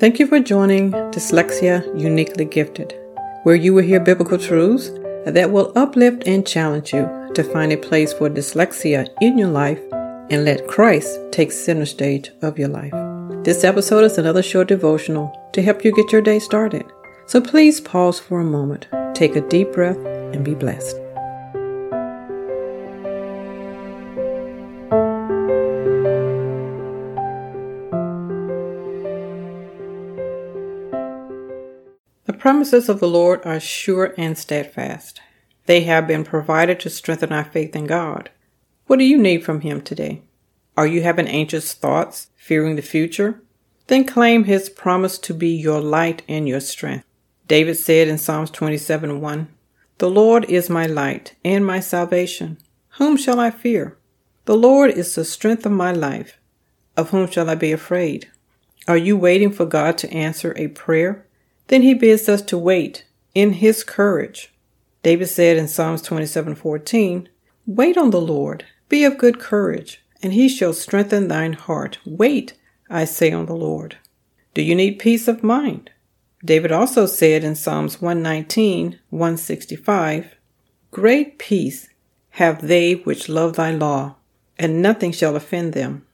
Thank you for joining Dyslexia Uniquely Gifted, where you will hear biblical truths that will uplift and challenge you to find a place for dyslexia in your life and let Christ take center stage of your life. This episode is another short devotional to help you get your day started. So please pause for a moment, take a deep breath, and be blessed. Promises of the Lord are sure and steadfast. They have been provided to strengthen our faith in God. What do you need from Him today? Are you having anxious thoughts, fearing the future? Then claim His promise to be your light and your strength. David said in Psalms 27 1, The Lord is my light and my salvation. Whom shall I fear? The Lord is the strength of my life. Of whom shall I be afraid? Are you waiting for God to answer a prayer? Then he bids us to wait in his courage. David said in Psalms 27:14, Wait on the Lord, be of good courage, and he shall strengthen thine heart. Wait, I say on the Lord. Do you need peace of mind? David also said in Psalms 119, 165, Great peace have they which love thy law, and nothing shall offend them.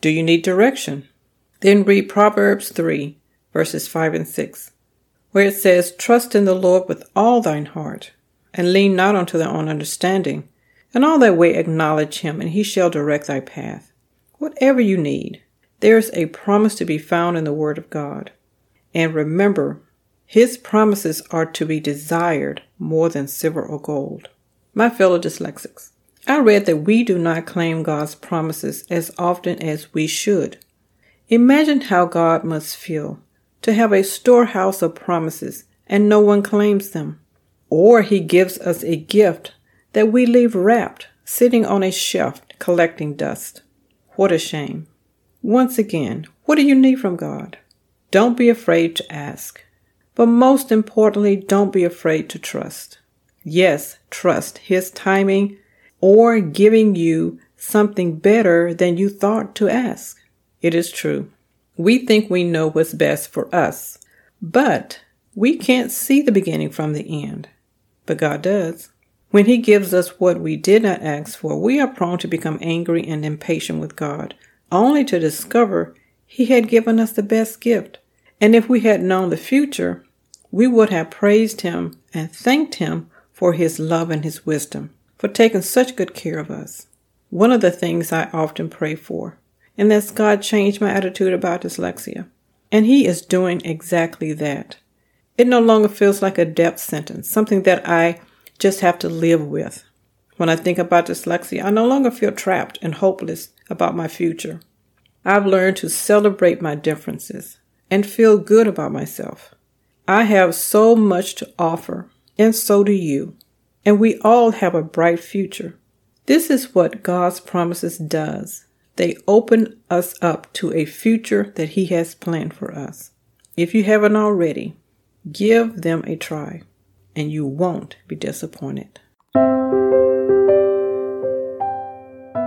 Do you need direction? Then read Proverbs 3, verses 5 and 6 where it says, Trust in the Lord with all thine heart, and lean not unto thy own understanding. In all thy way acknowledge him, and he shall direct thy path. Whatever you need, there is a promise to be found in the Word of God. And remember, his promises are to be desired more than silver or gold. My fellow dyslexics, I read that we do not claim God's promises as often as we should. Imagine how God must feel to have a storehouse of promises and no one claims them. Or he gives us a gift that we leave wrapped, sitting on a shelf, collecting dust. What a shame. Once again, what do you need from God? Don't be afraid to ask. But most importantly, don't be afraid to trust. Yes, trust His timing or giving you something better than you thought to ask. It is true. We think we know what's best for us, but we can't see the beginning from the end. But God does. When He gives us what we did not ask for, we are prone to become angry and impatient with God, only to discover He had given us the best gift. And if we had known the future, we would have praised Him and thanked Him for His love and His wisdom, for taking such good care of us. One of the things I often pray for and that's God changed my attitude about dyslexia. And He is doing exactly that. It no longer feels like a death sentence, something that I just have to live with. When I think about dyslexia, I no longer feel trapped and hopeless about my future. I've learned to celebrate my differences and feel good about myself. I have so much to offer, and so do you. And we all have a bright future. This is what God's promises does. They open us up to a future that He has planned for us. If you haven't already, give them a try and you won't be disappointed.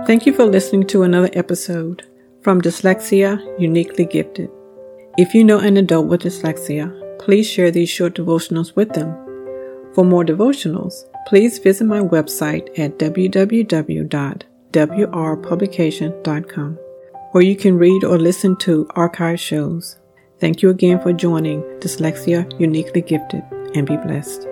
Thank you for listening to another episode from Dyslexia Uniquely Gifted. If you know an adult with dyslexia, please share these short devotionals with them. For more devotionals, please visit my website at www wrpublication.com, where you can read or listen to archive shows. Thank you again for joining Dyslexia Uniquely Gifted and be blessed.